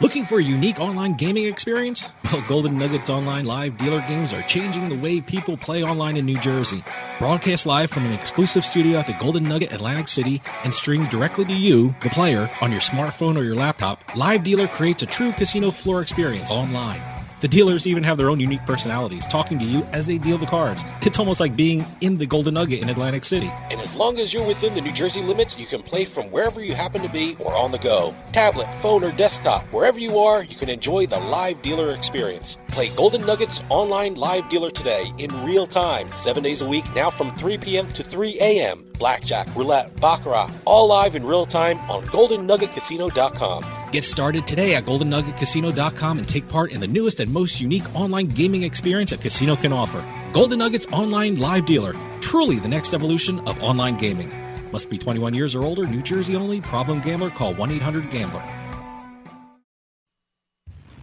Looking for a unique online gaming experience? Well, Golden Nuggets Online live dealer games are changing the way people play online in New Jersey. Broadcast live from an exclusive studio at the Golden Nugget Atlantic City and streamed directly to you, the player, on your smartphone or your laptop, Live Dealer creates a true casino floor experience online. The dealers even have their own unique personalities, talking to you as they deal the cards. It's almost like being in the Golden Nugget in Atlantic City. And as long as you're within the New Jersey limits, you can play from wherever you happen to be or on the go. Tablet, phone, or desktop, wherever you are, you can enjoy the live dealer experience. Play Golden Nuggets online live dealer today in real time, seven days a week, now from 3 p.m. to 3 a.m. Blackjack, roulette, baccarat, all live in real time on GoldenNuggetCasino.com. Get started today at GoldenNuggetCasino.com and take part in the newest and most unique online gaming experience a casino can offer. Golden Nuggets Online Live Dealer, truly the next evolution of online gaming. Must be 21 years or older, New Jersey only. Problem gambler, call 1 800 Gambler.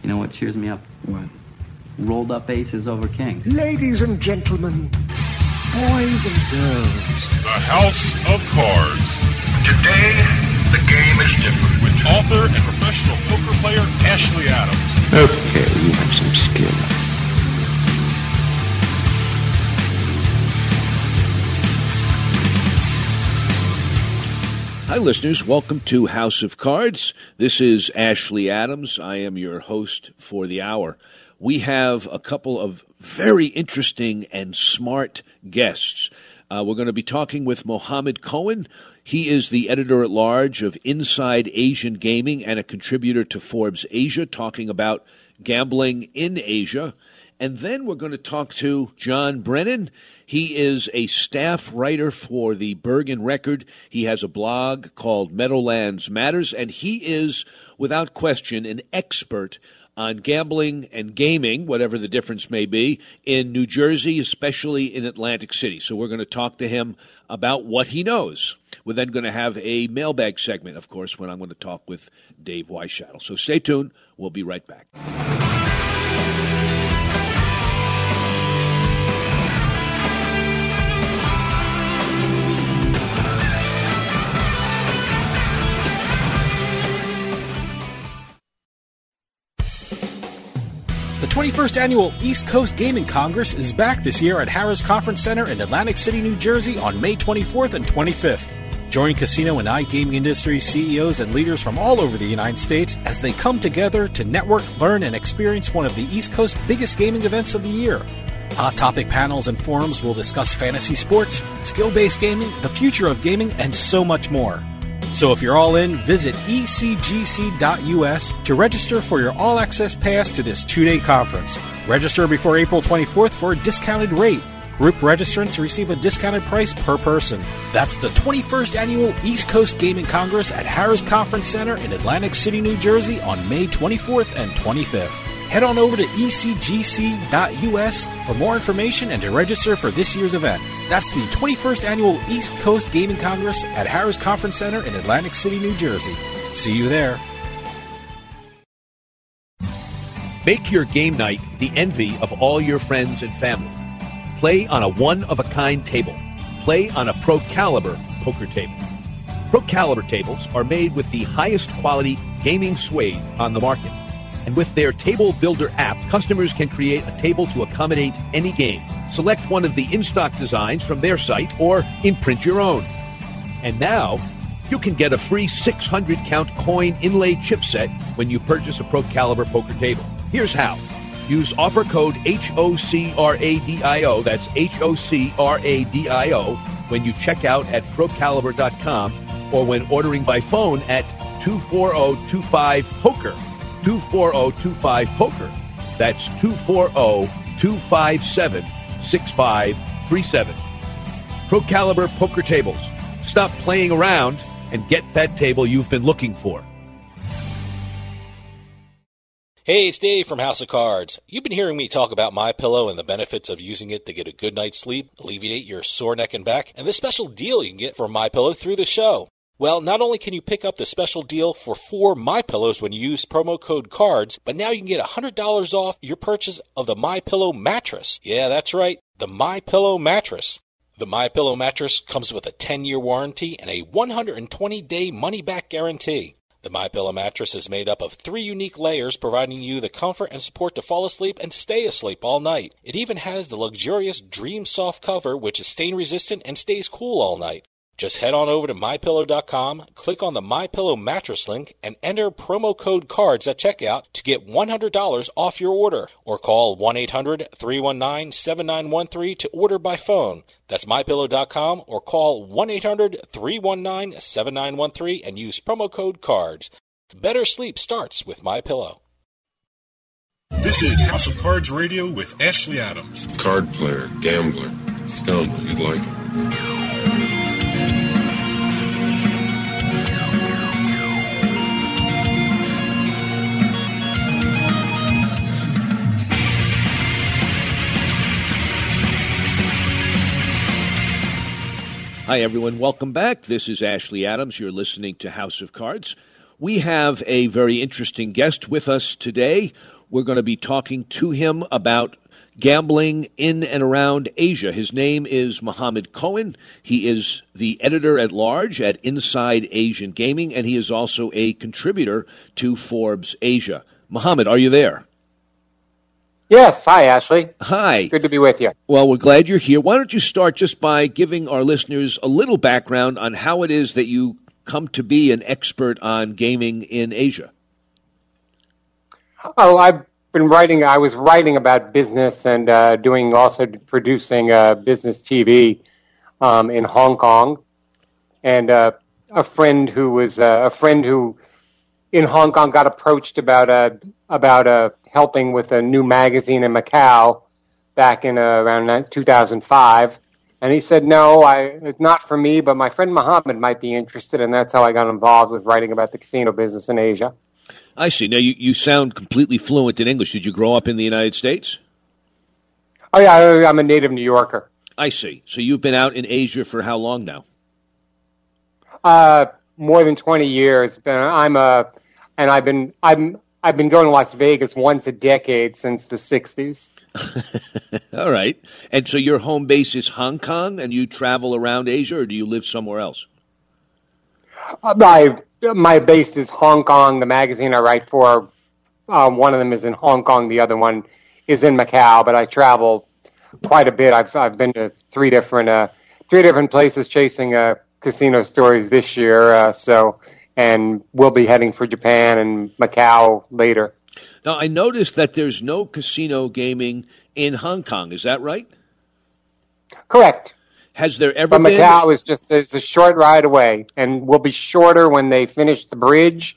You know what cheers me up? What? Rolled up aces over kings. Ladies and gentlemen, boys and girls. The House of Cards. Today, the game is different. With author and professional poker player Ashley Adams. Okay, you have some skill. Hi, listeners. Welcome to House of Cards. This is Ashley Adams. I am your host for the hour. We have a couple of very interesting and smart guests. Uh, we're going to be talking with Muhammad Cohen. He is the editor at large of Inside Asian Gaming and a contributor to Forbes Asia, talking about gambling in Asia. And then we're going to talk to John Brennan. He is a staff writer for the Bergen Record. He has a blog called Meadowlands Matters, and he is, without question, an expert on gambling and gaming, whatever the difference may be, in New Jersey, especially in Atlantic City. So we're going to talk to him about what he knows. We're then going to have a mailbag segment, of course, when I'm going to talk with Dave Weishattle. So stay tuned. We'll be right back. 21st Annual East Coast Gaming Congress is back this year at Harrah's Conference Center in Atlantic City, New Jersey on May 24th and 25th. Join casino and iGaming industry CEOs and leaders from all over the United States as they come together to network, learn, and experience one of the East Coast's biggest gaming events of the year. Hot topic panels and forums will discuss fantasy sports, skill based gaming, the future of gaming, and so much more. So if you're all in, visit ecgc.us to register for your all access pass to this two day conference. Register before April 24th for a discounted rate. Group registrants receive a discounted price per person. That's the 21st Annual East Coast Gaming Congress at Harrah's Conference Center in Atlantic City, New Jersey on May 24th and 25th. Head on over to ecgc.us for more information and to register for this year's event. That's the 21st Annual East Coast Gaming Congress at Harrah's Conference Center in Atlantic City, New Jersey. See you there. Make your game night the envy of all your friends and family. Play on a one of a kind table. Play on a Pro Caliber poker table. Pro Caliber tables are made with the highest quality gaming suede on the market. And with their Table Builder app, customers can create a table to accommodate any game. Select one of the in stock designs from their site or imprint your own. And now, you can get a free 600 count coin inlay chipset when you purchase a Pro Caliber poker table. Here's how. Use offer code HOCRADIO, that's HOCRADIO, when you check out at procaliber.com or when ordering by phone at 24025 poker 24025 poker. That's 240-257-6537. Pro Caliber Poker Tables. Stop playing around and get that table you've been looking for. Hey, it's Dave from House of Cards. You've been hearing me talk about My Pillow and the benefits of using it to get a good night's sleep, alleviate your sore neck and back, and the special deal you can get from My Pillow through the show. Well, not only can you pick up the special deal for four My Pillows when you use promo code CARDS, but now you can get $100 off your purchase of the My Pillow mattress. Yeah, that's right, the My Pillow mattress. The My Pillow mattress comes with a 10-year warranty and a 120-day money-back guarantee. The My Pillow mattress is made up of three unique layers, providing you the comfort and support to fall asleep and stay asleep all night. It even has the luxurious Dream Soft cover, which is stain resistant and stays cool all night. Just head on over to mypillow.com, click on the MyPillow mattress link, and enter promo code CARDS at checkout to get $100 off your order, or call 1-800-319-7913 to order by phone. That's mypillow.com or call 1-800-319-7913 and use promo code CARDS. Better sleep starts with MyPillow. This is House of Cards Radio with Ashley Adams. Card player, gambler, scoundrel, you'd like him. Hi, everyone. Welcome back. This is Ashley Adams. You're listening to House of Cards. We have a very interesting guest with us today. We're going to be talking to him about gambling in and around Asia. His name is Muhammad Cohen. He is the editor at large at Inside Asian Gaming, and he is also a contributor to Forbes Asia. Muhammad, are you there? Yes. Hi, Ashley. Hi. Good to be with you. Well, we're glad you're here. Why don't you start just by giving our listeners a little background on how it is that you come to be an expert on gaming in Asia? Oh, I've been writing. I was writing about business and uh, doing also producing uh, business TV um, in Hong Kong, and uh, a friend who was uh, a friend who in Hong Kong got approached about uh, about uh, helping with a new magazine in Macau back in uh, around 2005. And he said, no, I, it's not for me, but my friend Muhammad might be interested. And that's how I got involved with writing about the casino business in Asia. I see. Now, you, you sound completely fluent in English. Did you grow up in the United States? Oh, yeah, I- I'm a native New Yorker. I see. So you've been out in Asia for how long now? Uh, more than 20 years. But I'm a, and I've been, I'm, I've been going to Las Vegas once a decade since the 60s. All right. And so your home base is Hong Kong and you travel around Asia or do you live somewhere else? Uh, my my base is Hong Kong. The magazine I write for, um, one of them is in Hong Kong. The other one is in Macau. But I travel quite a bit. I've I've been to three different uh, three different places chasing uh, casino stories this year. Uh, so and we'll be heading for Japan and Macau later. Now, I noticed that there's no casino gaming in Hong Kong. Is that right? Correct. Has there ever But been? Macau is just it's a short ride away, and will be shorter when they finish the bridge.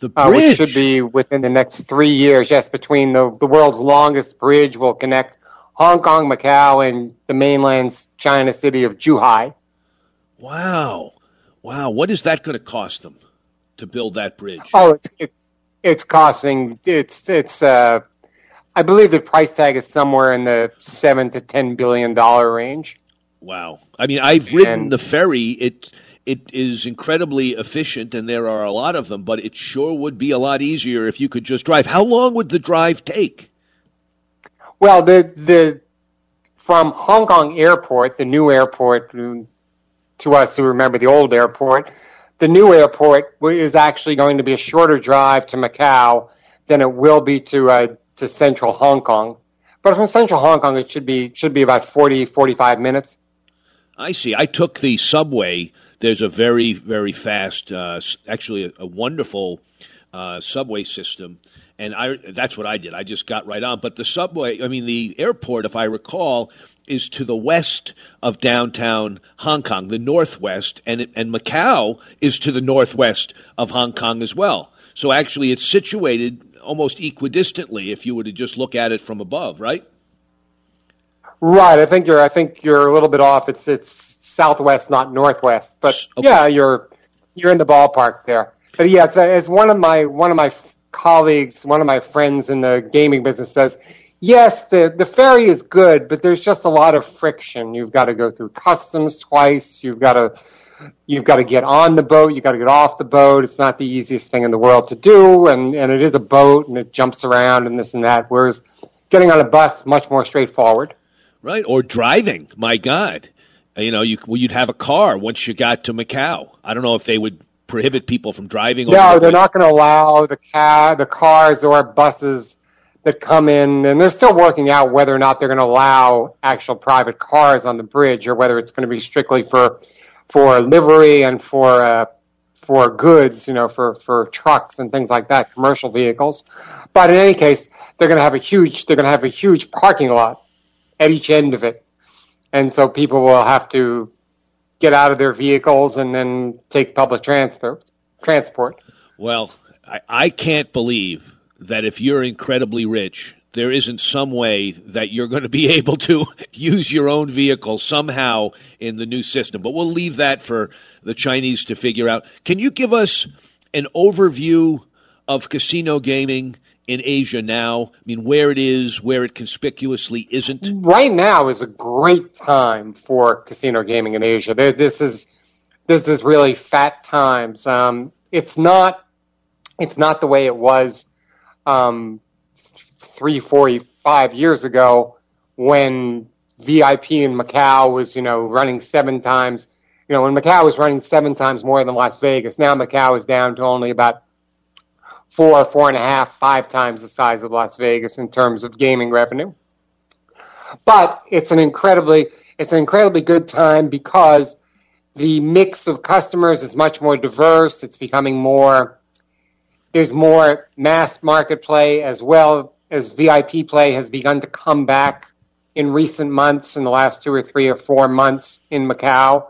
the uh, bridge. which should be within the next three years. Yes, between the, the world's longest bridge will connect Hong Kong, Macau, and the mainland's China city of Zhuhai. Wow. Wow. What is that going to cost them to build that bridge? Oh, it's it's, it's costing it's it's uh, I believe the price tag is somewhere in the seven to ten billion dollar range. Wow. I mean, I've ridden And- the ferry. It it is incredibly efficient, and there are a lot of them. But it sure would be a lot easier if you could just drive. How long would the drive take? Well, the the from Hong Kong Airport, the new airport, to us who remember the old airport, the new airport is actually going to be a shorter drive to Macau than it will be to uh, to central Hong Kong. But from central Hong Kong, it should be should be about 40, 45 minutes. I see. I took the subway. There's a very, very fast, uh, actually, a, a wonderful uh, subway system, and I that's what I did. I just got right on. But the subway, I mean, the airport, if I recall, is to the west of downtown Hong Kong, the northwest, and it, and Macau is to the northwest of Hong Kong as well. So actually, it's situated almost equidistantly if you were to just look at it from above, right? Right. I think you're I think you're a little bit off. It's it's southwest, not northwest. But Okay. yeah, you're you're in the ballpark there. But yeah, it's, as one of my one of my colleagues, one of my friends in the gaming business says, yes, the the ferry is good, but there's just a lot of friction. You've got to go through customs twice. You've got to you've got to get on the boat. You've got to get off the boat. It's not the easiest thing in the world to do, and and it is a boat, and it jumps around and this and that. Whereas getting on a bus much more straightforward. Right, or driving. My God, you know, you well, you'd have a car once you got to Macau. I don't know if they would prohibit people from driving. No, the they're not going to allow the car, the cars or buses that come in, and they're still working out whether or not they're going to allow actual private cars on the bridge, or whether it's going to be strictly for for livery and for uh, for goods, you know, for for trucks and things like that, commercial vehicles. But in any case, they're going to have a huge they're going to have a huge parking lot at each end of it, and so people will have to get out of their vehicles and then take public transport. Transport. Well, I, I can't believe that if you're incredibly rich, there isn't some way that you're going to be able to use your own vehicle somehow in the new system. But we'll leave that for the Chinese to figure out. Can you give us an overview of casino gaming in Asia now? I mean, where it is, where it conspicuously isn't? right now is a great time for casino gaming in Asia. There, this is this is really fat times. Um, it's not it's not the way it was um, three, four, five years ago when VIP in Macau was you know running seven times. You know when Macau was running seven times more than Las Vegas. Now Macau is down to only about four, four and a half, five times the size of Las Vegas in terms of gaming revenue. But it's an incredibly it's an incredibly good time because the mix of customers is much more diverse. It's becoming more there's more mass market play as well as VIP play has begun to come back in recent months, in the last two or three or four months in Macau.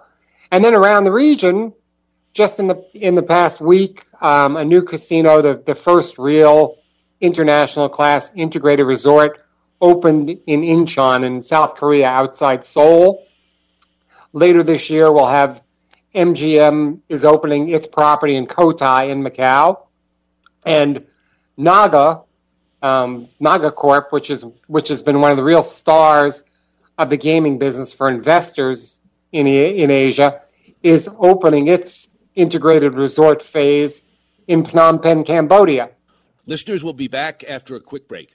And then around the region, just in the in the past week, um, a new casino, the, the first real international class integrated resort, opened in Incheon in South Korea, outside Seoul. Later this year, we'll have MGM is opening its property in Cotai in Macau, and Naga um, Naga Corp, which is which has been one of the real stars of the gaming business for investors in in Asia, is opening its integrated resort phase in Phnom Penh, Cambodia. Listeners will be back after a quick break.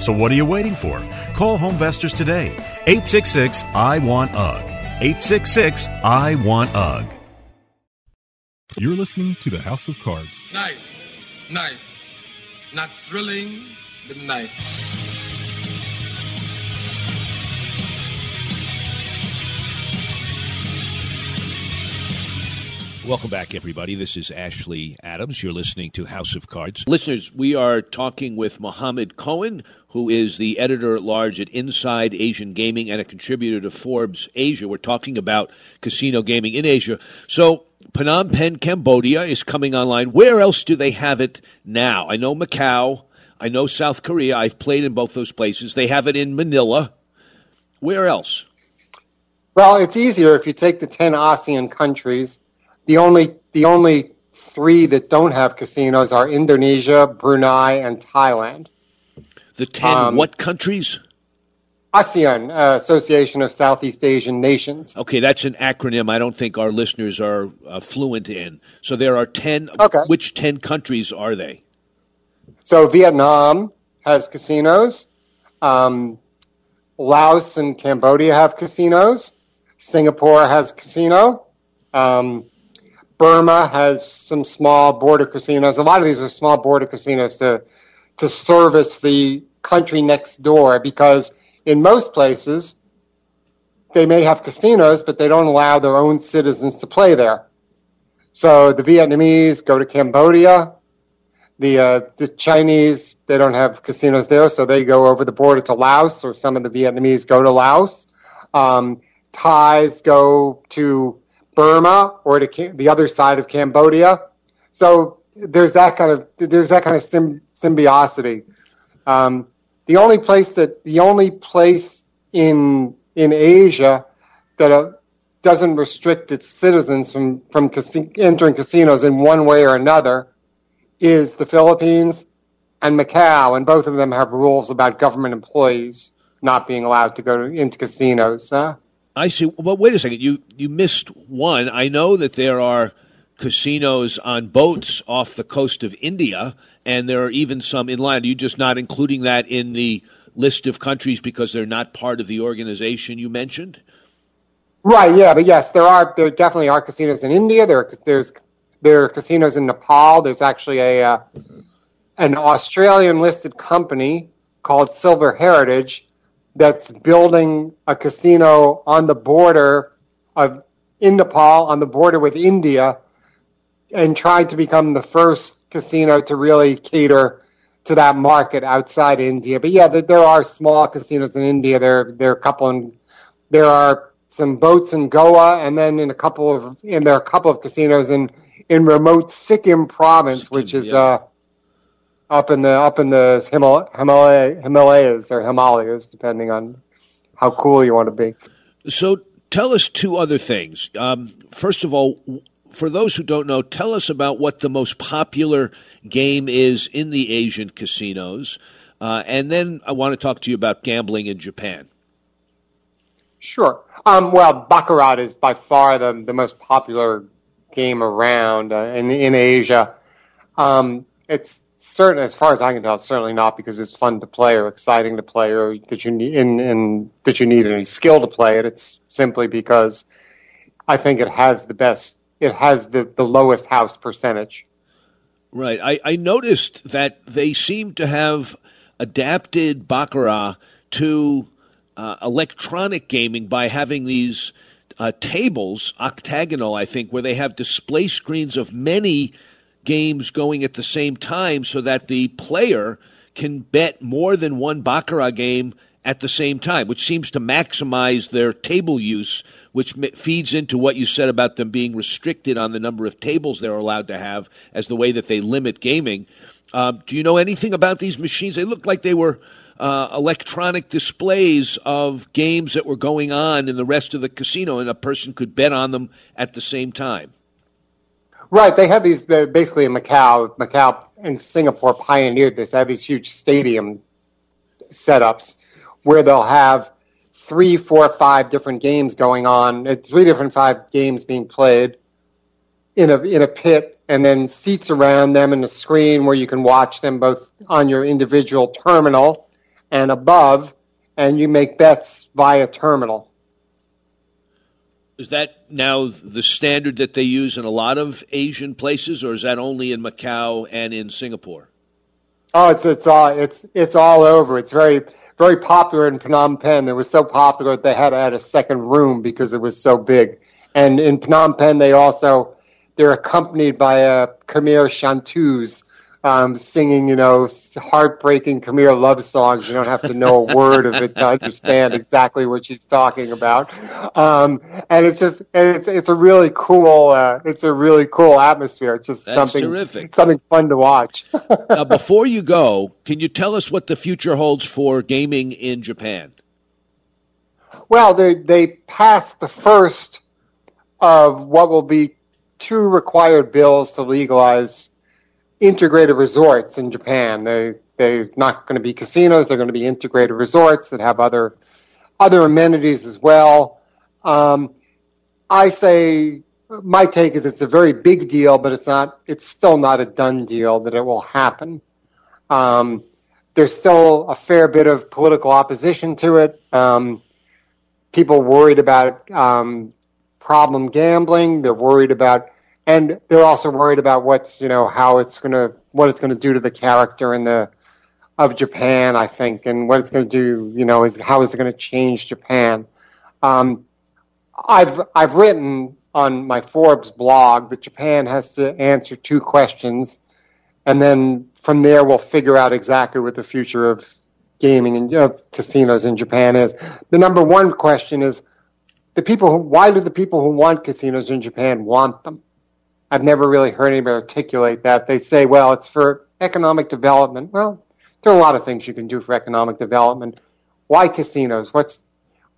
So what are you waiting for? Call Homevestors today. 866 I Want UGG. 866 I Want UGG. You're listening to the House of Cards. Knife, knife. Not thrilling, but knife. Welcome back, everybody. This is Ashley Adams. You're listening to House of Cards. Listeners, we are talking with Muhammad Cohen, who is the editor at large at Inside Asian Gaming and a contributor to Forbes Asia. We're talking about casino gaming in Asia. So, Phnom Penh, Cambodia is coming online. Where else do they have it now? I know Macau. I know South Korea. I've played in both those places. They have it in Manila. Where else? Well, it's easier if you take the 10 ASEAN countries. The only the only three that don't have casinos are Indonesia, Brunei, and Thailand. The 10 Um, what countries? ASEAN, uh, Association of Southeast Asian Nations. Okay, that's an acronym I don't think our listeners are uh, fluent in. So there are 10. Okay. Which 10 countries are they? So Vietnam has casinos. Um, Laos and Cambodia have casinos. Singapore has casino. Um, Burma has some small border casinos. A lot of these are small border casinos to to service the country next door because in most places they may have casinos, but they don't allow their own citizens to play there. So the Vietnamese go to Cambodia. The uh, the Chinese they don't have casinos there, so they go over the border to Laos, or some of the Vietnamese go to Laos. Um, Thais go to Burma or to the other side of Cambodia. So there's that kind of there's that kind of sym- symbiosity. Um, the only place that the only place in in Asia that uh, doesn't restrict its citizens from from entering casinos in one way or another is the Philippines and Macau, and both of them have rules about government employees not being allowed to go to, into casinos. Huh? I see. Well, wait a second. You you missed one. I know that there are casinos on boats off the coast of India, and there are even some inland. Are you just not including that in the list of countries because they're not part of the organization you mentioned? Right. Yeah. But yes, there are. There definitely are casinos in India. There there's there are casinos in Nepal. There's actually a uh, an Australian listed company called Silver Heritage that's building a casino on the border of in Nepal on the border with India and tried to become the first casino to really cater to that market outside India. But yeah, there are small casinos in India. There, there are a couple in, there are some boats in Goa, and then in a couple of, and there are a couple of casinos in in remote Sikkim province, which is yeah. uh, up in the up in the Himal- Himalaya, Himalayas or Himalayas, depending on how cool you want to be. So, tell us two other things. Um, first of all, for those who don't know, tell us about what the most popular game is in the Asian casinos. Uh, and then I want to talk to you about gambling in Japan. Sure. Um, well, Baccarat is by far the, the most popular game around uh, in, in Asia. Um, it's certain, as far as I can tell, it's certainly not because it's fun to play or exciting to play or that you need, that you need any skill to play it. It's simply because I think it has the best it has the, the lowest house percentage. Right. I, I noticed that they seem to have adapted Baccarat to uh, electronic gaming by having these uh, tables, octagonal, I think, where they have display screens of many games going at the same time so that the player can bet more than one Baccarat game at the same time, which seems to maximize their table use which feeds into what you said about them being restricted on the number of tables they're allowed to have as the way that they limit gaming. Uh, do you know anything about these machines? They looked like they were uh, electronic displays of games that were going on in the rest of the casino, and a person could bet on them at the same time. Right. They have these basically in Macau. Macau and Singapore pioneered this. They have these huge stadium setups where they'll have three, four, five different games going on, uh, three different five games being played in a in a pit, and then seats around them and a screen where you can watch them both on your individual terminal and above, and you make bets via terminal. Is that now the standard that they use in a lot of Asian places, or is that only in Macau and in Singapore? Oh, it's it's all it's it's all over. It's very very popular in Phnom Penh. It was so popular that they had to add a second room because it was so big. And in Phnom Penh, they also they're accompanied by a Khmer chanteuse um, singing, you know, heartbreaking Khmer love songs. You don't have to know a word of it to understand exactly what she's talking about. Um, and it's just, it's it's a really cool, uh, it's a really cool atmosphere. It's just That's something terrific. something fun to watch. now, before you go, can you tell us what the future holds for gaming in Japan? Well, they they passed the first of what will be two required bills to legalize integrated resorts in Japan. They they're not going to be casinos. They're going to be integrated resorts that have other other amenities as well. Um, I say my take is it's a very big deal, but it's not. It's still not a done deal that it will happen. Um, there's still a fair bit of political opposition to it. Um, people worried about um, problem gambling. They're worried about and they're also worried about what's you know how it's to what it's to do to the character in the of Japan, I think, and what it's going to do, you know, is how is it going to change Japan? Um, I've I've written on my Forbes blog that Japan has to answer two questions, and then from there we'll figure out exactly what the future of gaming and uh, casinos in Japan is. The number one question is the people. Who, why do the people who want casinos in Japan want them? I've never really heard anybody articulate that. They say, well, it's for economic development. Well, there are a lot of things you can do for economic development. Why casinos? What's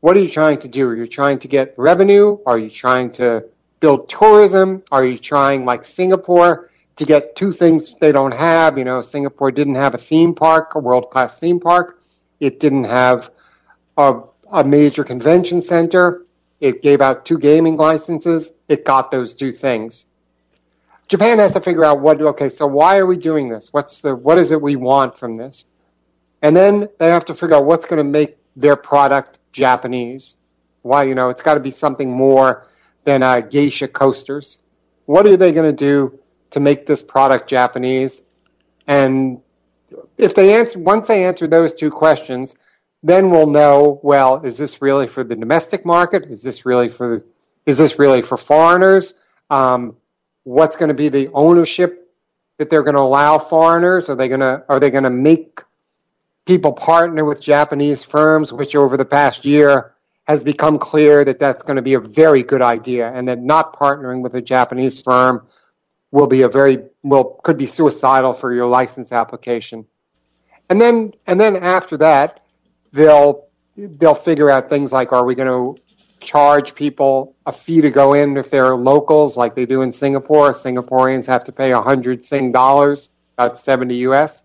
what are you trying to do? Are you trying to get revenue? Are you trying to build tourism? Are you trying, like Singapore, to get two things they don't have? You know, Singapore didn't have a theme park, a world class theme park. It didn't have a, a major convention center. It gave out two gaming licenses. It got those two things. Japan has to figure out what, okay, so why are we doing this? What's the, what is it we want from this? And then they have to figure out what's going to make their product Japanese. Why, you know, it's got to be something more than uh, geisha coasters. What are they going to do to make this product Japanese? And if they answer, once they answer those two questions, then we'll know, well, is this really for the domestic market? Is this really for, the, is this really for foreigners? Um, what's going to be the ownership that they're going to allow foreigners? Are they going to, are they going to make people partner with Japanese firms, which over the past year has become clear that that's going to be a very good idea and that not partnering with a Japanese firm will be a very will could be suicidal for your license application. And then and then after that, they'll they'll figure out things like are we going to charge people a fee to go in if they're locals like they do in Singapore. Singaporeans have to pay 100 Sing dollars, about 70 US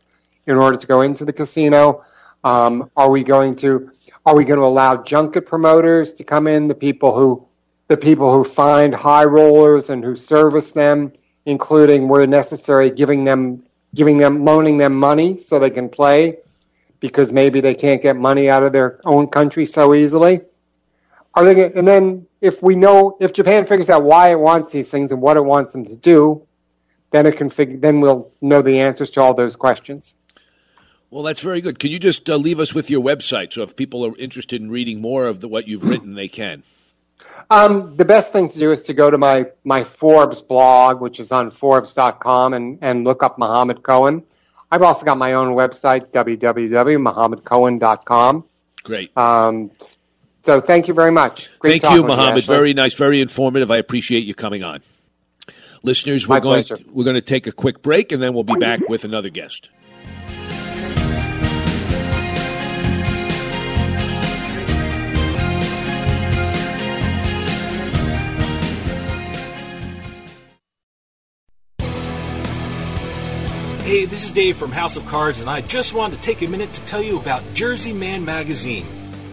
in order to go into the casino? Um, are we going to are we going to allow junket promoters to come in? The people who the people who find high rollers and who service them, including where necessary, giving them giving them loaning them money so they can play because maybe they can't get money out of their own country so easily. Are they? And then if we know if Japan figures out why it wants these things and what it wants them to do, then it can figure. Then we'll know the answers to all those questions. Well, that's very good. Can you just uh, leave us with your website so if people are interested in reading more of the, what you've written, they can? Um, the best thing to do is to go to my, my Forbes blog, which is on Forbes.com, and, and look up Muhammad Cohen. I've also got my own website, www.muhammadcohen.com. Great. Um, so thank you very much. Great thank you, Muhammad. You, very nice, very informative. I appreciate you coming on. Listeners, we're going, to, we're going to take a quick break, and then we'll be back with another guest. Hey, this is Dave from House of Cards, and I just wanted to take a minute to tell you about Jersey Man Magazine.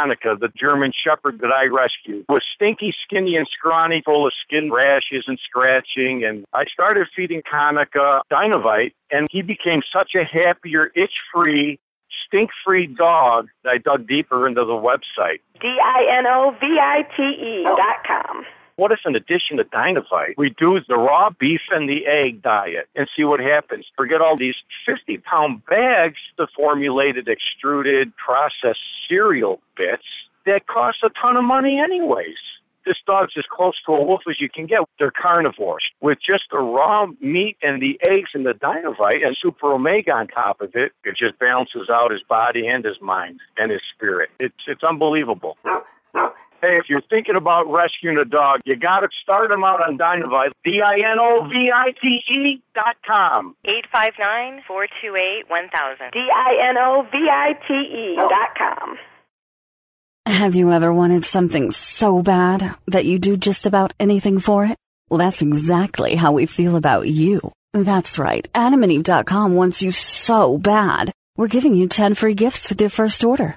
Hanukkah, the German Shepherd that I rescued, was stinky, skinny, and scrawny, full of skin rashes and scratching. And I started feeding Hanukkah Dinovite, and he became such a happier, itch-free, stink-free dog that I dug deeper into the website. D-I-N-O-V-I-T-E dot com what if in addition to Dinovite, we do the raw beef and the egg diet and see what happens? Forget all these 50 pound bags of formulated, extruded, processed cereal bits that cost a ton of money anyways. This dog's as close to a wolf as you can get. They're carnivores. With just the raw meat and the eggs and the Dinovite and Super Omega on top of it, it just balances out his body and his mind and his spirit. It's, it's unbelievable. Hey, if you're thinking about rescuing a dog, you got to start them out on Dinovite. D-I-N-O-V-I-T-E dot com. 859-428-1000. D-I-N-O-V-I-T-E dot com. Have you ever wanted something so bad that you do just about anything for it? Well, that's exactly how we feel about you. That's right. AdamandEve.com wants you so bad. We're giving you 10 free gifts with your first order.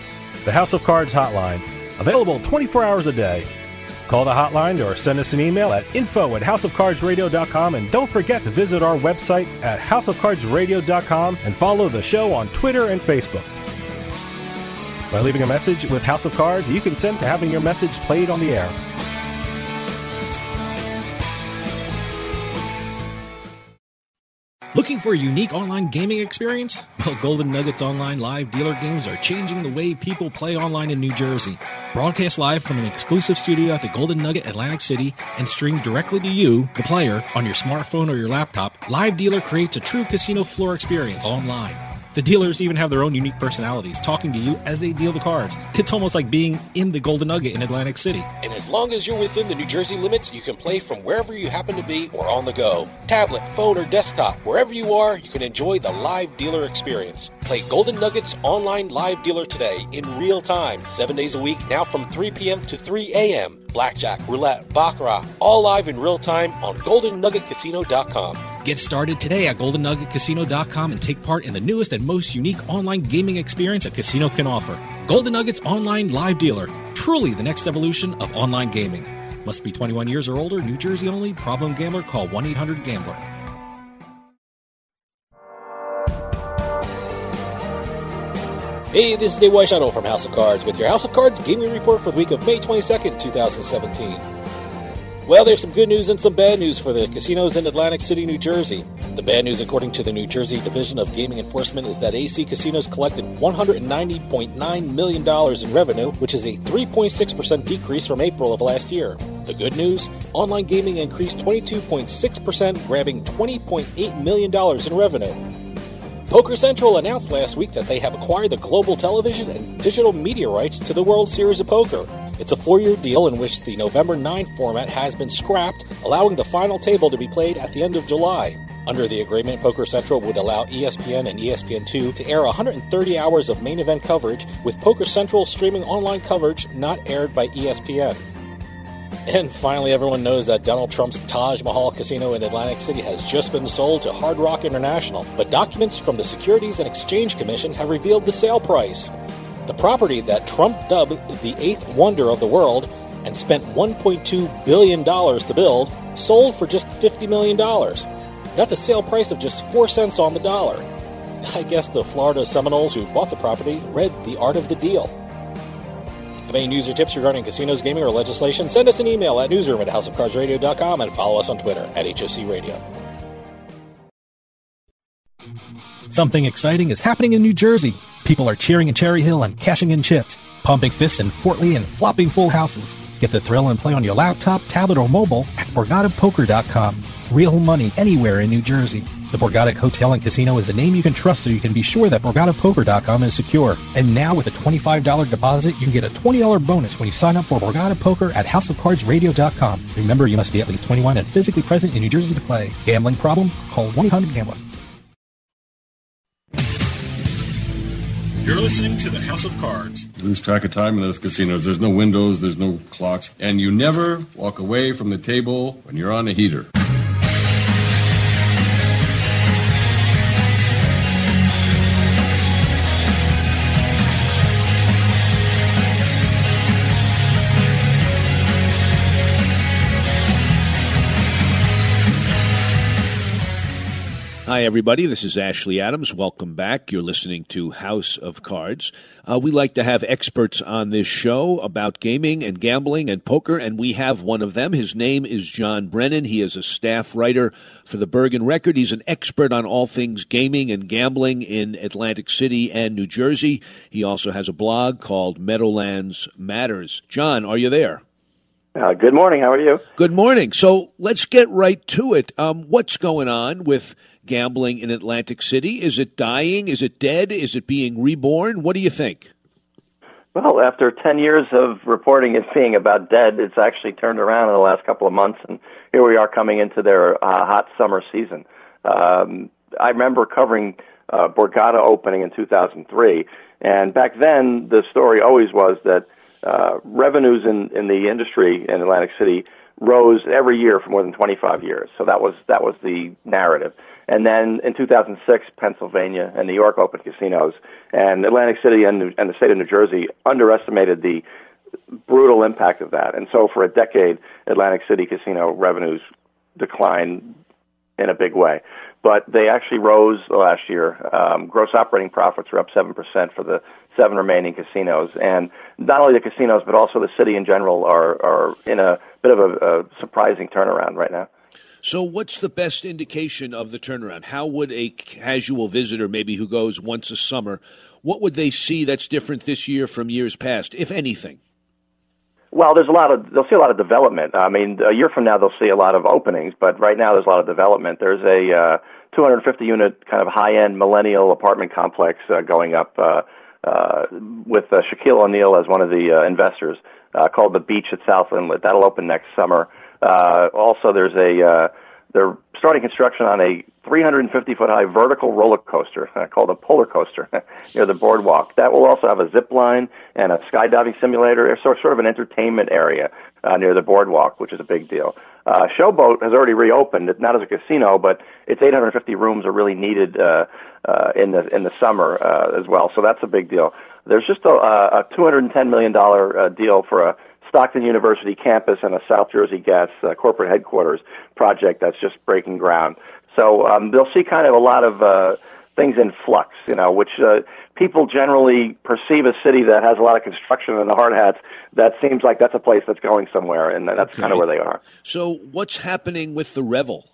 The House of Cards hotline, available 24 hours a day. Call the hotline or send us an email at info at houseofcardsradio.com and don't forget to visit our website at houseofcardsradio.com and follow the show on Twitter and Facebook. By leaving a message with House of Cards, you consent to having your message played on the air. Looking for a unique online gaming experience? Well, Golden Nuggets Online live dealer games are changing the way people play online in New Jersey. Broadcast live from an exclusive studio at the Golden Nugget Atlantic City and streamed directly to you, the player, on your smartphone or your laptop, Live Dealer creates a true casino floor experience online. The dealers even have their own unique personalities, talking to you as they deal the cards. It's almost like being in the Golden Nugget in Atlantic City. And as long as you're within the New Jersey limits, you can play from wherever you happen to be or on the go. Tablet, phone, or desktop, wherever you are, you can enjoy the live dealer experience. Play Golden Nuggets online live dealer today in real time, seven days a week, now from 3 p.m. to 3 a.m. Blackjack, roulette, baccarat, all live in real time on GoldenNuggetCasino.com. Get started today at GoldenNuggetCasino.com and take part in the newest and most unique online gaming experience a casino can offer. Golden Nuggets Online Live Dealer, truly the next evolution of online gaming. Must be 21 years or older, New Jersey only. Problem gambler, call 1 Hey, this is Dave Weishuttle from House of Cards with your House of Cards gaming report for the week of May 22nd, 2017. Well, there's some good news and some bad news for the casinos in Atlantic City, New Jersey. The bad news, according to the New Jersey Division of Gaming Enforcement, is that AC Casinos collected $190.9 million in revenue, which is a 3.6% decrease from April of last year. The good news? Online gaming increased 22.6%, grabbing $20.8 million in revenue. Poker Central announced last week that they have acquired the global television and digital media rights to the World Series of Poker. It's a four year deal in which the November 9 format has been scrapped, allowing the final table to be played at the end of July. Under the agreement, Poker Central would allow ESPN and ESPN2 to air 130 hours of main event coverage, with Poker Central streaming online coverage not aired by ESPN. And finally, everyone knows that Donald Trump's Taj Mahal Casino in Atlantic City has just been sold to Hard Rock International, but documents from the Securities and Exchange Commission have revealed the sale price. The property that Trump dubbed the eighth wonder of the world and spent $1.2 billion to build sold for just $50 million. That's a sale price of just 4 cents on the dollar. I guess the Florida Seminoles who bought the property read the art of the deal. Have any news or tips regarding casinos, gaming, or legislation? Send us an email at newsroom at houseofcardsradio.com and follow us on Twitter at HOC Radio. Something exciting is happening in New Jersey. People are cheering in Cherry Hill and cashing in chips, pumping fists in Fort Lee and flopping full houses. Get the thrill and play on your laptop, tablet, or mobile at BorgataPoker.com. Real money anywhere in New Jersey. The Borgata Hotel and Casino is a name you can trust so you can be sure that BorgataPoker.com is secure. And now with a $25 deposit, you can get a $20 bonus when you sign up for Borgata Poker at HouseOfCardsRadio.com. Remember, you must be at least 21 and physically present in New Jersey to play. Gambling problem? Call 1-800-GAMBLER. You're listening to the House of Cards. You lose track of time in those casinos. There's no windows, there's no clocks, and you never walk away from the table when you're on a heater. Hi, everybody. This is Ashley Adams. Welcome back. You're listening to House of Cards. Uh, we like to have experts on this show about gaming and gambling and poker, and we have one of them. His name is John Brennan. He is a staff writer for the Bergen Record. He's an expert on all things gaming and gambling in Atlantic City and New Jersey. He also has a blog called Meadowlands Matters. John, are you there? Uh, good morning. How are you? Good morning. So let's get right to it. Um, what's going on with gambling in Atlantic City? Is it dying? Is it dead? Is it being reborn? What do you think? Well, after 10 years of reporting it being about dead, it's actually turned around in the last couple of months, and here we are coming into their uh, hot summer season. Um, I remember covering uh, Borgata opening in 2003, and back then the story always was that uh, revenues in, in the industry in Atlantic City rose every year for more than 25 years. So that was that was the narrative. And then in 2006, Pennsylvania and New York opened casinos, and Atlantic City and, and the state of New Jersey underestimated the brutal impact of that. And so for a decade, Atlantic City casino revenues declined in a big way. But they actually rose last year. Um, gross operating profits were up 7% for the seven remaining casinos. And not only the casinos, but also the city in general are, are in a bit of a, a surprising turnaround right now. So, what's the best indication of the turnaround? How would a casual visitor, maybe who goes once a summer, what would they see that's different this year from years past, if anything? Well, there's a lot of they'll see a lot of development. I mean, a year from now they'll see a lot of openings, but right now there's a lot of development. There's a uh, 250 unit kind of high end millennial apartment complex uh, going up uh, uh, with uh, Shaquille O'Neal as one of the uh, investors uh, called the Beach at South Inlet. That'll open next summer. Uh, also, there's a uh, they're starting construction on a 350 foot high vertical roller coaster called a Polercoaster near the boardwalk. That will also have a zip line and a skydiving simulator, so sort of an entertainment area uh, near the boardwalk, which is a big deal. Uh, Showboat has already reopened. Not as a casino, but its 850 rooms are really needed uh, uh, in the in the summer uh, as well. So that's a big deal. There's just a, a 210 million dollar uh, deal for a Stockton University campus and a South Jersey Gas uh, corporate headquarters project that's just breaking ground. So um, they'll see kind of a lot of uh, things in flux, you know, which uh, people generally perceive a city that has a lot of construction and the hard hats. That seems like that's a place that's going somewhere, and that's okay. kind of where they are. So what's happening with the Revel?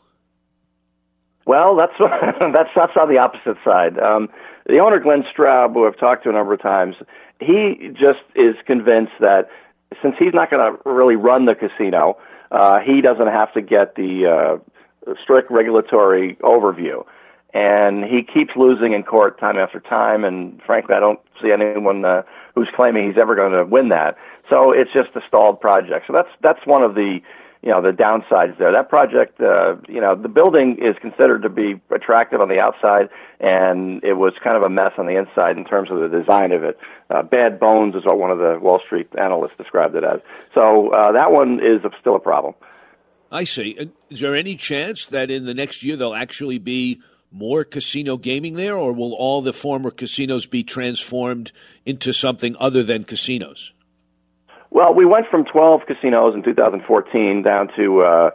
Well, that's that's that's on the opposite side. Um, the owner, Glenn Straub, who I've talked to a number of times, he just is convinced that since he's not going to really run the casino, uh, he doesn't have to get the uh, strict regulatory overview. And he keeps losing in court time after time, and frankly, I don't see anyone uh, who's claiming he's ever going to win that. So it's just a stalled project. So that's that's one of the you know the downsides there. That project, uh, you know, the building is considered to be attractive on the outside, and it was kind of a mess on the inside in terms of the design of it. Uh, bad bones is what one of the Wall Street analysts described it as. So uh, that one is still a problem. I see. Is there any chance that in the next year there'll actually be more casino gaming there, or will all the former casinos be transformed into something other than casinos? Well, we went from 12 casinos in 2014 down to uh,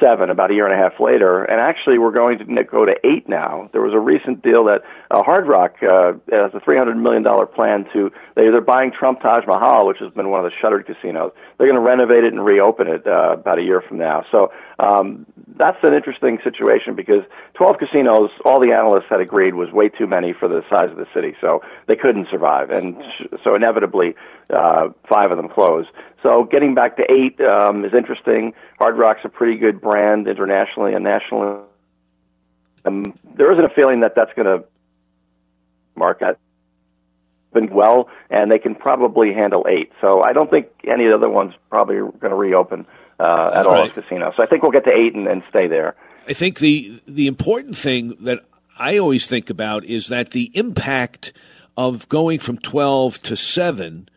seven about a year and a half later, and actually we're going to go to eight now. There was a recent deal that uh, Hard Rock uh, has a 300 million dollar plan to. They, they're buying Trump Taj Mahal, which has been one of the shuttered casinos. They're going to renovate it and reopen it uh, about a year from now. So um, that's an interesting situation because 12 casinos, all the analysts had agreed was way too many for the size of the city, so they couldn't survive, and so inevitably uh, five of them closed. So getting back to eight um, is interesting. Hard Rock's a pretty good brand internationally and nationally. um, there isn't a feeling that that's going to mark been well, and they can probably handle eight. So I don't think any of the other ones probably are going to reopen uh, at all, all right. as casinos. So I think we'll get to eight and, and stay there. I think the the important thing that I always think about is that the impact of going from twelve to seven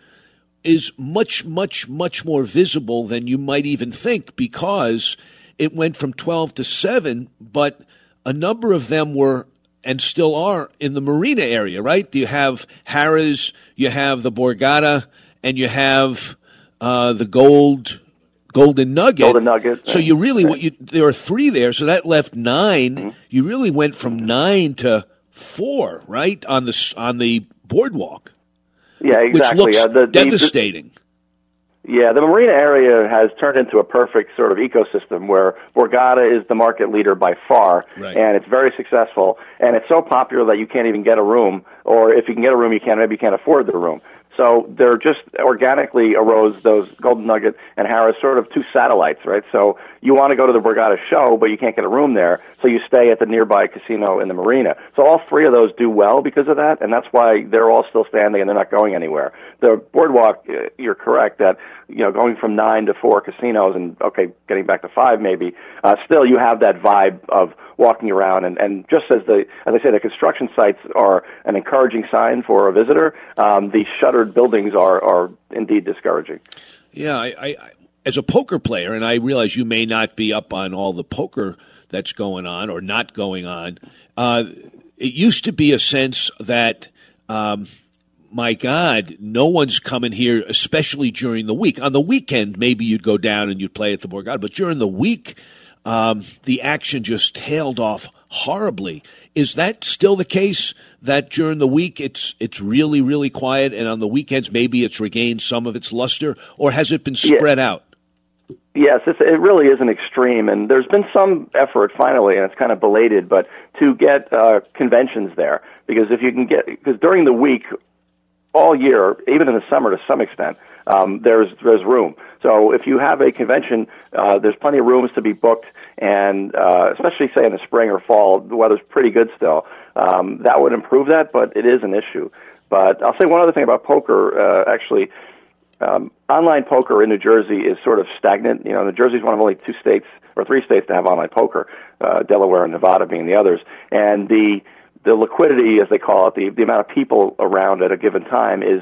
is much, much, much more visible than you might even think because it went from 12 to 7, but a number of them were and still are in the marina area, right? You have Harrah's, you have the Borgata, and you have uh, the Gold Golden Nugget. Golden Nugget. So you really what you there are three there, so that left 9 mm-hmm. You really went from nine to four, right on the on the boardwalk. Yeah, exactly. Which looks uh, the, devastating. The, yeah, the marina area has turned into a perfect sort of ecosystem where Borgata is the market leader by far, right. and it's very successful. And it's so popular that you can't even get a room, or if you can get a room, you can't maybe you can't afford the room. So there just organically arose those Golden Nugget and Harrah's sort of two satellites, right? So you want to go to the Borgata show, but you can't get a room there, so you stay at the nearby casino in the marina. So all three of those do well because of that, and that's why they're all still standing and they're not going anywhere. The boardwalk, uh, you're correct that you know going from nine to four casinos and okay, getting back to five maybe. Uh, still, you have that vibe of walking around, and, and just as the as I say, the construction sites are an encouraging sign for a visitor. Um, the shuttered buildings are are indeed discouraging. Yeah, I, I, as a poker player, and I realize you may not be up on all the poker that's going on or not going on. Uh, it used to be a sense that. Um, my God, no one's coming here, especially during the week. On the weekend, maybe you'd go down and you'd play at the Borgata, but during the week, um, the action just tailed off horribly. Is that still the case? That during the week it's it's really really quiet, and on the weekends maybe it's regained some of its luster, or has it been spread yeah. out? Yes, it really is an extreme, and there's been some effort finally, and it's kind of belated, but to get uh, conventions there because if you can get because during the week, all year, even in the summer to some extent, um, there's there's room. So if you have a convention, uh, there's plenty of rooms to be booked, and uh, especially say in the spring or fall, the weather's pretty good still. Um, that would improve that, but it is an issue. But I'll say one other thing about poker. Uh, actually, um, online poker in New Jersey is sort of stagnant. You know, New Jersey is one of only two states or three states to have online poker, uh, Delaware and Nevada being the others, and the the liquidity, as they call it, the, the amount of people around at a given time is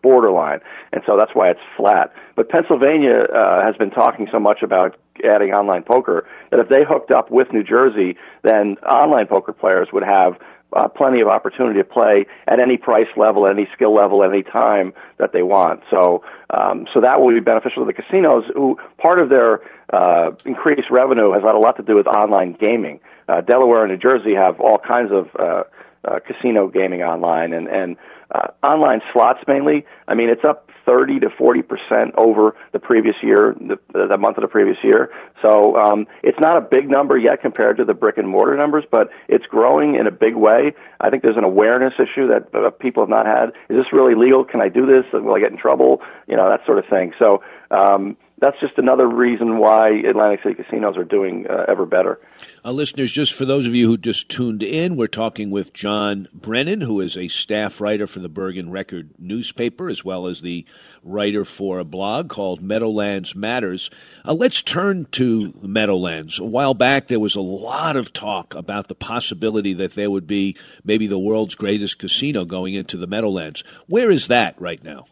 borderline, and so that's why it's flat. But Pennsylvania uh, has been talking so much about adding online poker that if they hooked up with New Jersey, then online poker players would have uh, plenty of opportunity to play at any price level, at any skill level, at any time that they want. So, um, so that will be beneficial to the casinos, who part of their uh, increased revenue has had a lot to do with online gaming. Uh, Delaware and New Jersey have all kinds of uh, uh, casino gaming online, and and uh, online slots mainly. I mean, it's up 30 to 40 percent over the previous year, the, the month of the previous year. So um, it's not a big number yet compared to the brick and mortar numbers, but it's growing in a big way. I think there's an awareness issue that uh, people have not had. Is this really legal? Can I do this? Will I get in trouble? You know, that sort of thing. So. Um, that's just another reason why Atlantic City casinos are doing uh, ever better. Uh, listeners, just for those of you who just tuned in, we're talking with John Brennan, who is a staff writer for the Bergen Record newspaper, as well as the writer for a blog called Meadowlands Matters. Uh, let's turn to Meadowlands. A while back, there was a lot of talk about the possibility that there would be maybe the world's greatest casino going into the Meadowlands. Where is that right now?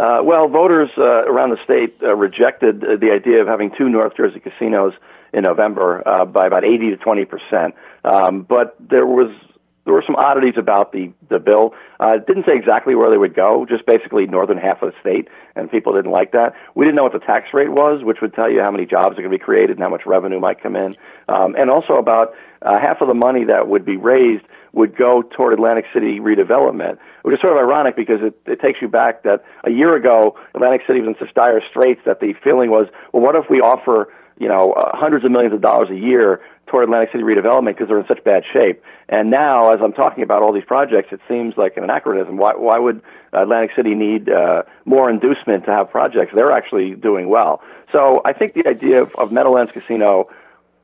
Uh, well, voters uh, around the state uh, rejected uh, the idea of having two North Jersey casinos in November uh, by about 80 to 20 percent. Um, but there was there were some oddities about the the bill. Uh, it didn't say exactly where they would go, just basically northern half of the state, and people didn't like that. We didn't know what the tax rate was, which would tell you how many jobs are going to be created and how much revenue might come in, um, and also about half of the money that would be raised would go toward Atlantic City redevelopment, which is sort of ironic because it, it takes you back that a year ago Atlantic City was in such dire straits that the feeling was, well, what if we offer you know uh, hundreds of millions of dollars a year toward Atlantic City redevelopment because they're in such bad shape. And now, as I'm talking about all these projects, it seems like an anachronism. Why, why would Atlantic City need uh, more inducement to have projects? They're actually doing well. So I think the idea of, of Meadowlands Casino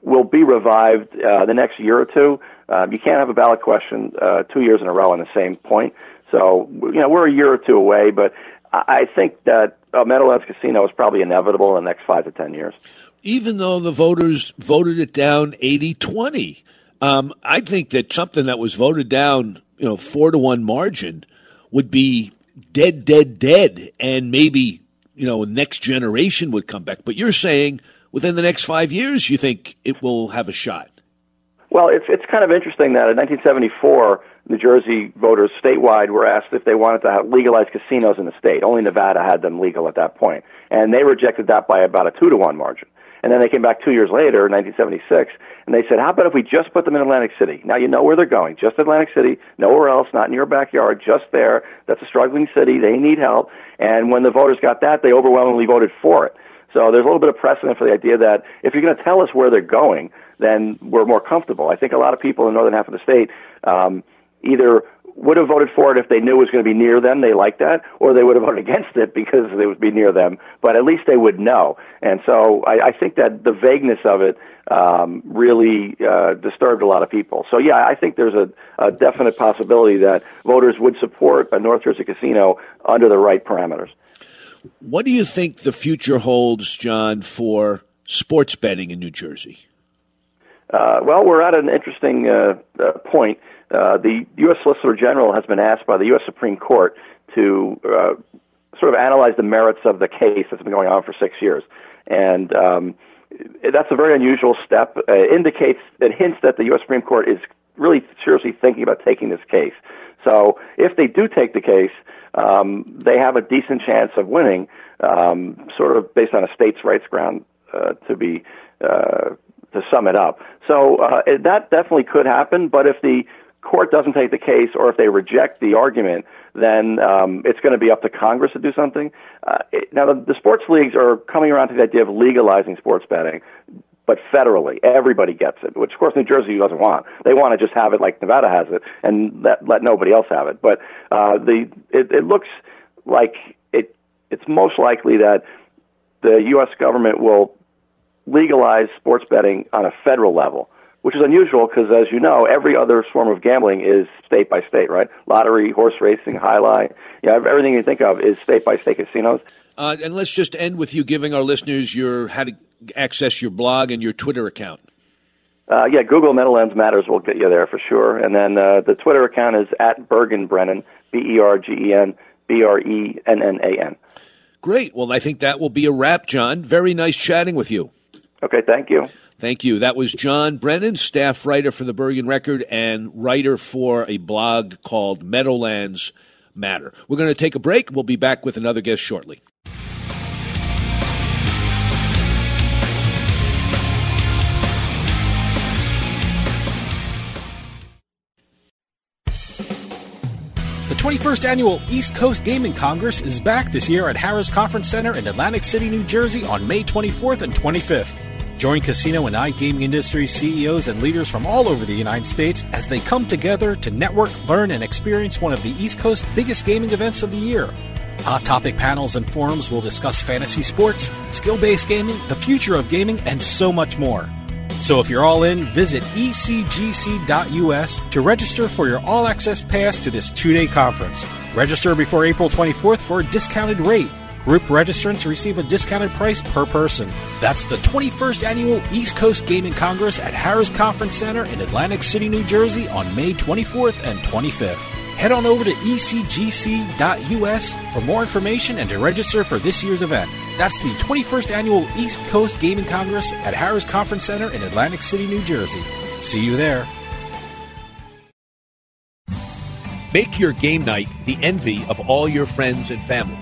will be revived uh, the next year or two. Um, you can't have a ballot question uh, two years in a row on the same point. So, you know, we're a year or two away, but I think that a Meadowlands Casino is probably inevitable in the next five to ten years. Even though the voters voted it down 80 20, um, I think that something that was voted down, you know, four to one margin would be dead, dead, dead, and maybe, you know, next generation would come back. But you're saying within the next five years, you think it will have a shot. Well, it's it's kind of interesting that in 1974, New Jersey voters statewide were asked if they wanted to have legalized casinos in the state. Only Nevada had them legal at that point, and they rejected that by about a two to one margin. And then they came back two years later, 1976, and they said, "How about if we just put them in Atlantic City? Now you know where they're going. Just Atlantic City, nowhere else, not in your backyard, just there. That's a struggling city. They need help." And when the voters got that, they overwhelmingly voted for it. So there's a little bit of precedent for the idea that if you're going to tell us where they're going, then we're more comfortable. I think a lot of people in the northern half of the state um, either would have voted for it if they knew it was going to be near them, they liked that, or they would have voted against it because it would be near them. But at least they would know. And so I, I think that the vagueness of it um, really uh, disturbed a lot of people. So yeah, I think there's a, a definite possibility that voters would support a North Jersey casino under the right parameters. What do you think the future holds, John, for sports betting in New Jersey? Uh, well, we're at an interesting uh, uh, point. Uh, the U.S. Solicitor General has been asked by the U.S. Supreme Court to uh, sort of analyze the merits of the case that's been going on for six years, and um, that's a very unusual step. It indicates it hints that the U.S. Supreme Court is really seriously thinking about taking this case. So, if they do take the case, um, they have a decent chance of winning, um, sort of based on a states' rights ground. Uh, to be uh, to sum it up. So uh, that definitely could happen, but if the court doesn't take the case or if they reject the argument, then um, it's going to be up to Congress to do something. Uh, it, now, the, the sports leagues are coming around to the idea of legalizing sports betting, but federally. Everybody gets it, which, of course, New Jersey doesn't want. They want to just have it like Nevada has it and let, let nobody else have it. But uh, the it, it looks like it it's most likely that the U.S. government will legalize sports betting on a federal level, which is unusual because, as you know, every other form of gambling is state by state, right? Lottery, horse racing, jai alai, yeah, everything you think of is state by state casinos. Uh, and let's just end with you giving our listeners your how to access your blog and your Twitter account. Uh, yeah, Google Meadowlands Matters will get you there for sure. And then uh, the Twitter account is at Bergen Brennan, B E R G E N B R E N N A N. Great. Well, I think that will be a wrap, John. Very nice chatting with you. Okay, thank you. Thank you. That was John Brennan, staff writer for the Bergen Record and writer for a blog called Meadowlands Matter. We're going to take a break. We'll be back with another guest shortly. 21st Annual East Coast Gaming Congress is back this year at Harrah's Conference Center in Atlantic City, New Jersey on May 24th and 25th. Join casino and iGaming industry CEOs and leaders from all over the United States as they come together to network, learn, and experience one of the East Coast's biggest gaming events of the year. Hot topic panels and forums will discuss fantasy sports, skill based gaming, the future of gaming, and so much more. So if you're all in, visit ecgc.us to register for your all access pass to this two day conference. Register before April 24th for a discounted rate. Group registrants receive a discounted price per person. That's the 21st Annual East Coast Gaming Congress at Harrah's Conference Center in Atlantic City, New Jersey on May 24th and 25th. Head on over to ecgc.us for more information and to register for this year's event. That's the 21st Annual East Coast Gaming Congress at Harrah's Conference Center in Atlantic City, New Jersey. See you there. Make your game night the envy of all your friends and family.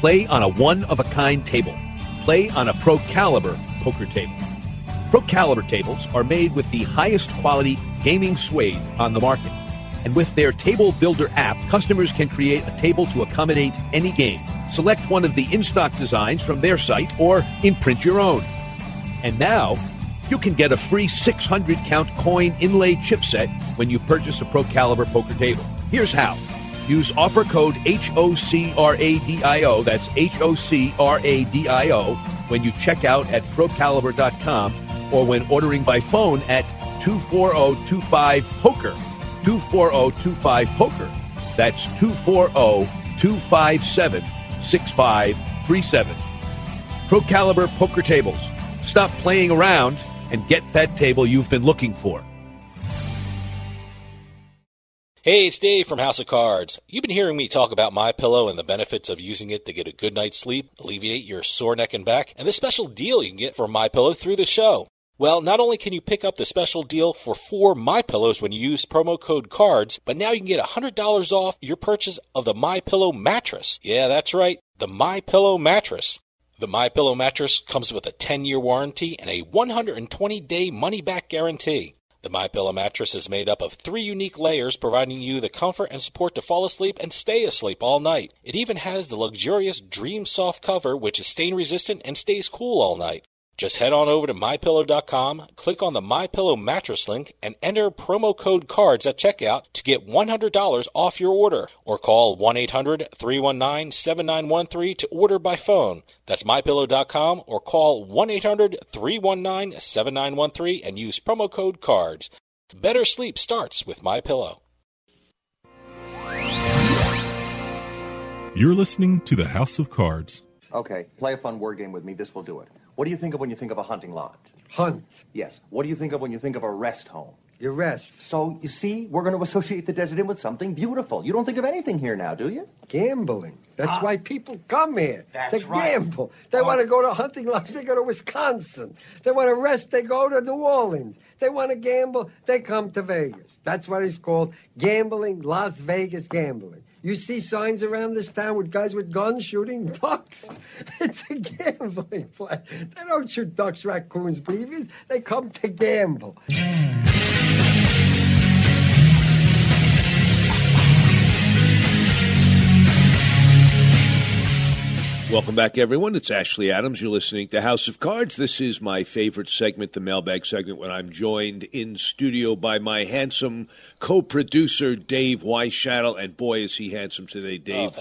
Play on a one of a kind table. Play on a Pro Caliber poker table. Pro Caliber tables are made with the highest quality gaming suede on the market. And with their Table Builder app, customers can create a table to accommodate any game. Select one of the in stock designs from their site or imprint your own. And now, you can get a free 600 count coin inlay chipset when you purchase a Pro Caliber poker table. Here's how. Use offer code HOCRADIO, that's HOCRADIO, when you check out at ProCaliber.com or when ordering by phone at 240-25-POKER. 240-25-POKER. That's 240-257-6537. Pro Caliber Poker Tables. Stop playing around and get that table you've been looking for. Hey, it's Dave from House of Cards. You've been hearing me talk about My Pillow and the benefits of using it to get a good night's sleep, alleviate your sore neck and back, and the special deal you can get for My Pillow through the show. Well, not only can you pick up the special deal for four My Pillows when you use promo code CARDS, but now you can get $100 off your purchase of the My Pillow mattress. Yeah, that's right, the My Pillow mattress. The My Pillow mattress comes with a 10-year warranty and a 120-day money-back guarantee. The My Pillow mattress is made up of three unique layers, providing you the comfort and support to fall asleep and stay asleep all night. It even has the luxurious Dream Soft cover, which is stain resistant and stays cool all night. Just head on over to mypillow.com, click on the MyPillow mattress link, and enter promo code CARDS at checkout to get $100 off your order. Or call 1 800 319 7913 to order by phone. That's mypillow.com or call 1 800 319 7913 and use promo code CARDS. Better sleep starts with MyPillow. You're listening to the House of Cards. Okay, play a fun word game with me. This will do it. What do you think of when you think of a hunting lodge? Hunt. Yes. What do you think of when you think of a rest home? You rest. So, you see, we're going to associate the desert inn with something beautiful. You don't think of anything here now, do you? Gambling. That's Ah. why people come here. That's they right. gamble. They Oh. want to go to hunting lodge. They go to Wisconsin. They want to rest. They go to New Orleans. They want to gamble. They come to Vegas. That's what it's called. Gambling. Las Vegas gambling. You see signs around this town with guys with guns shooting ducks. It's a gambling place. They don't shoot ducks, raccoons, beavers. They come to gamble. Hmm. Welcome back, everyone. It's Ashley Adams. You're listening to House of Cards. This is my favorite segment, the mailbag segment, when I'm joined in studio by my handsome co producer, Dave Weishattle. And boy, is he handsome today, oh, Dave.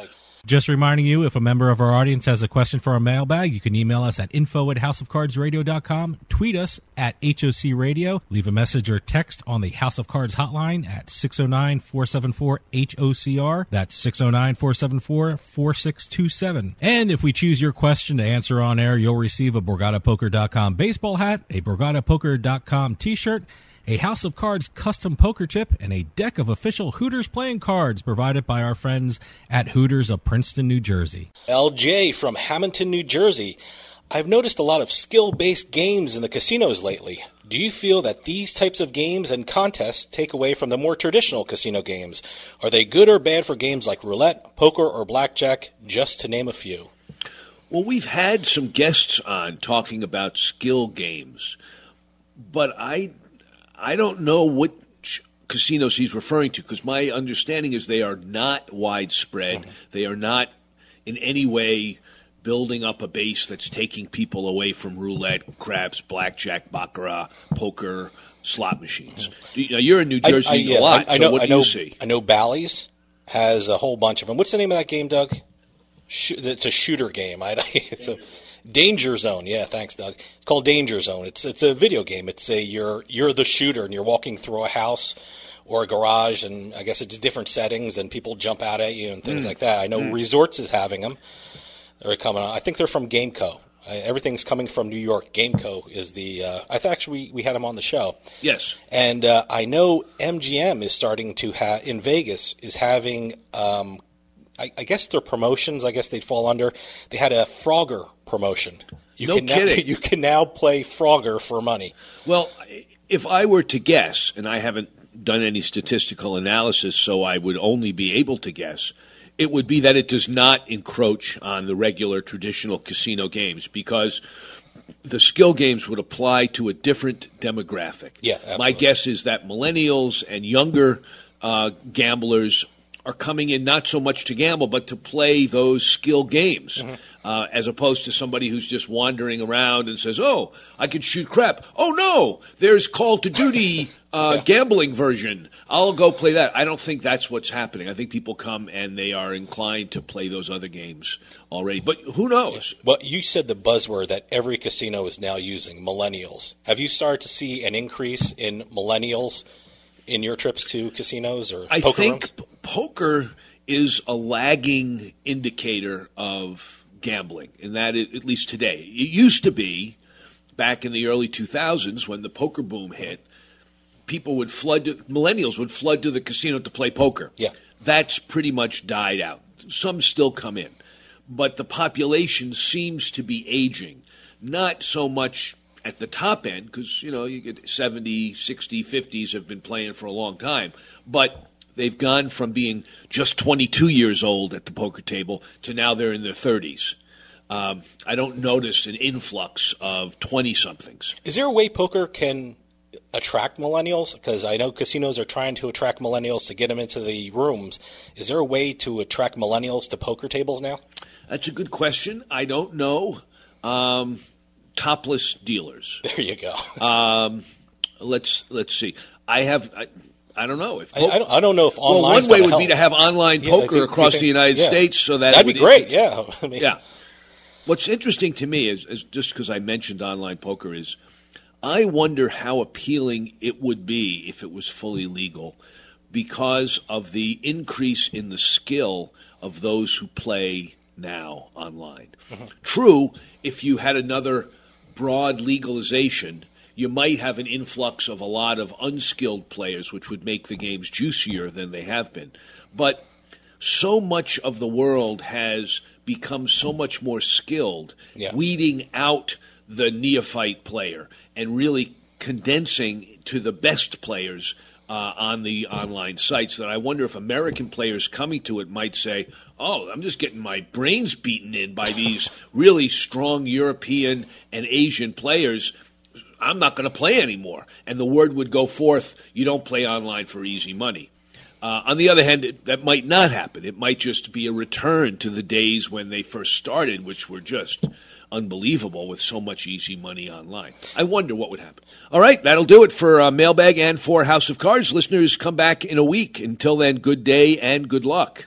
Just reminding you, if a member of our audience has a question for our mailbag, you can email us at info at houseofcardsradio.com, tweet us at HOC Radio, leave a message or text on the House of Cards hotline at 609-474-HOCR. That's 609-474-4627. And if we choose your question to answer on air, you'll receive a BorgataPoker.com baseball hat, a BorgataPoker.com t-shirt, a House of Cards custom poker chip, and a deck of official Hooters playing cards provided by our friends at Hooters of Princeton, New Jersey. LJ from Hamilton, New Jersey. I've noticed a lot of skill based games in the casinos lately. Do you feel that these types of games and contests take away from the more traditional casino games? Are they good or bad for games like roulette, poker, or blackjack, just to name a few? Well, we've had some guests on talking about skill games, but I, I don't know what casinos he's referring to because my understanding is they are not widespread. They are not in any way building up a base that's taking people away from roulette, craps, blackjack, baccarat, poker, slot machines. You know, you're in New Jersey I, yeah, a lot. I, I so know. what I do know. you see? I know. Bally's has a whole bunch of them. What's the name of that game, Doug? Sh- it's a shooter game. I, it's a Danger Zone. Yeah, thanks, Doug. It's called Danger Zone. It's it's a video game. It's a you're you're the shooter and you're walking through a house or a garage, and I guess it's different settings, and people jump out at you and things Mm. like that. I know Mm. Resorts is having them. They're coming on. I think they're from Gameco. Uh, everything's coming from New York. Gameco is the. Uh, I thought actually we, we had them on the show. Yes. And uh, I know MGM is starting to have in Vegas is having. Um, I, I guess their promotions. I guess they'd fall under. They had a Frogger promotion. You No can Now, kidding. you can now play Frogger for money. Well, if I were to guess, and I haven't done any statistical analysis, so I would only be able to guess, it would be that it does not encroach on the regular traditional casino games because the skill games would apply to a different demographic. Yeah, My guess is that millennials and younger uh, gamblers are coming in not so much to gamble, but to play those skill games, uh, as opposed to somebody who's just wandering around and says, "Oh, I can shoot crap." Oh no, there's Call to Duty uh, Yeah. gambling version. I'll go play that. I don't think that's what's happening. I think people come and they are inclined to play those other games already. But who knows? Well, you said the buzzword that every casino is now using, millennials. Have you started to see an increase in millennials in your trips to casinos or I think rooms? Poker is a lagging indicator of gambling, in that it, at least today. It used to be back in the early 2000s when the poker boom hit, people would flood to, millennials would flood to the casino to play poker. Yeah. That's pretty much died out. Some still come in, but the population seems to be aging. Not so much at the top end because you know you get 70, 60, 50s have been playing for a long time, but they've gone from being just 22 years old at the poker table to now they're in their 30s. Um, I don't notice an influx of 20 somethings. Is there a way poker can attract millennials? Because I know casinos are trying to attract millennials to get them into the rooms. Is there a way to attract millennials to poker tables now? That's a good question. I don't know. Um, topless dealers. There you go. Um, let's let's see. I have. I, I don't know if I- I don't- I don't know if online. well, one way would be to have online Yeah, poker do you- do across think- the United yeah. States, so that That'd be great, yeah. I mean- yeah. What's interesting to me is, is just because I mentioned online poker is, I wonder how appealing it would be if it was fully legal, because of the increase in the skill of those who play now online. Mm-hmm. True, if you had another broad legalization, you might have an influx of a lot of unskilled players, which would make the games juicier than they have been. But so much of the world has become so much more skilled, Yeah. weeding out the neophyte player and really condensing to the best players uh, on the online sites that I wonder if American players coming to it might say, "Oh, I'm just getting my brains beaten in by these really strong European and Asian players." I'm not going to play anymore. And the word would go forth, you don't play online for easy money. Uh, on the other hand, it, that might not happen. It might just be a return to the days when they first started, which were just unbelievable with so much easy money online. I wonder what would happen. All right, that'll do it for uh, Mailbag and for House of Cards. Listeners, come back in a week. Until then, good day and good luck.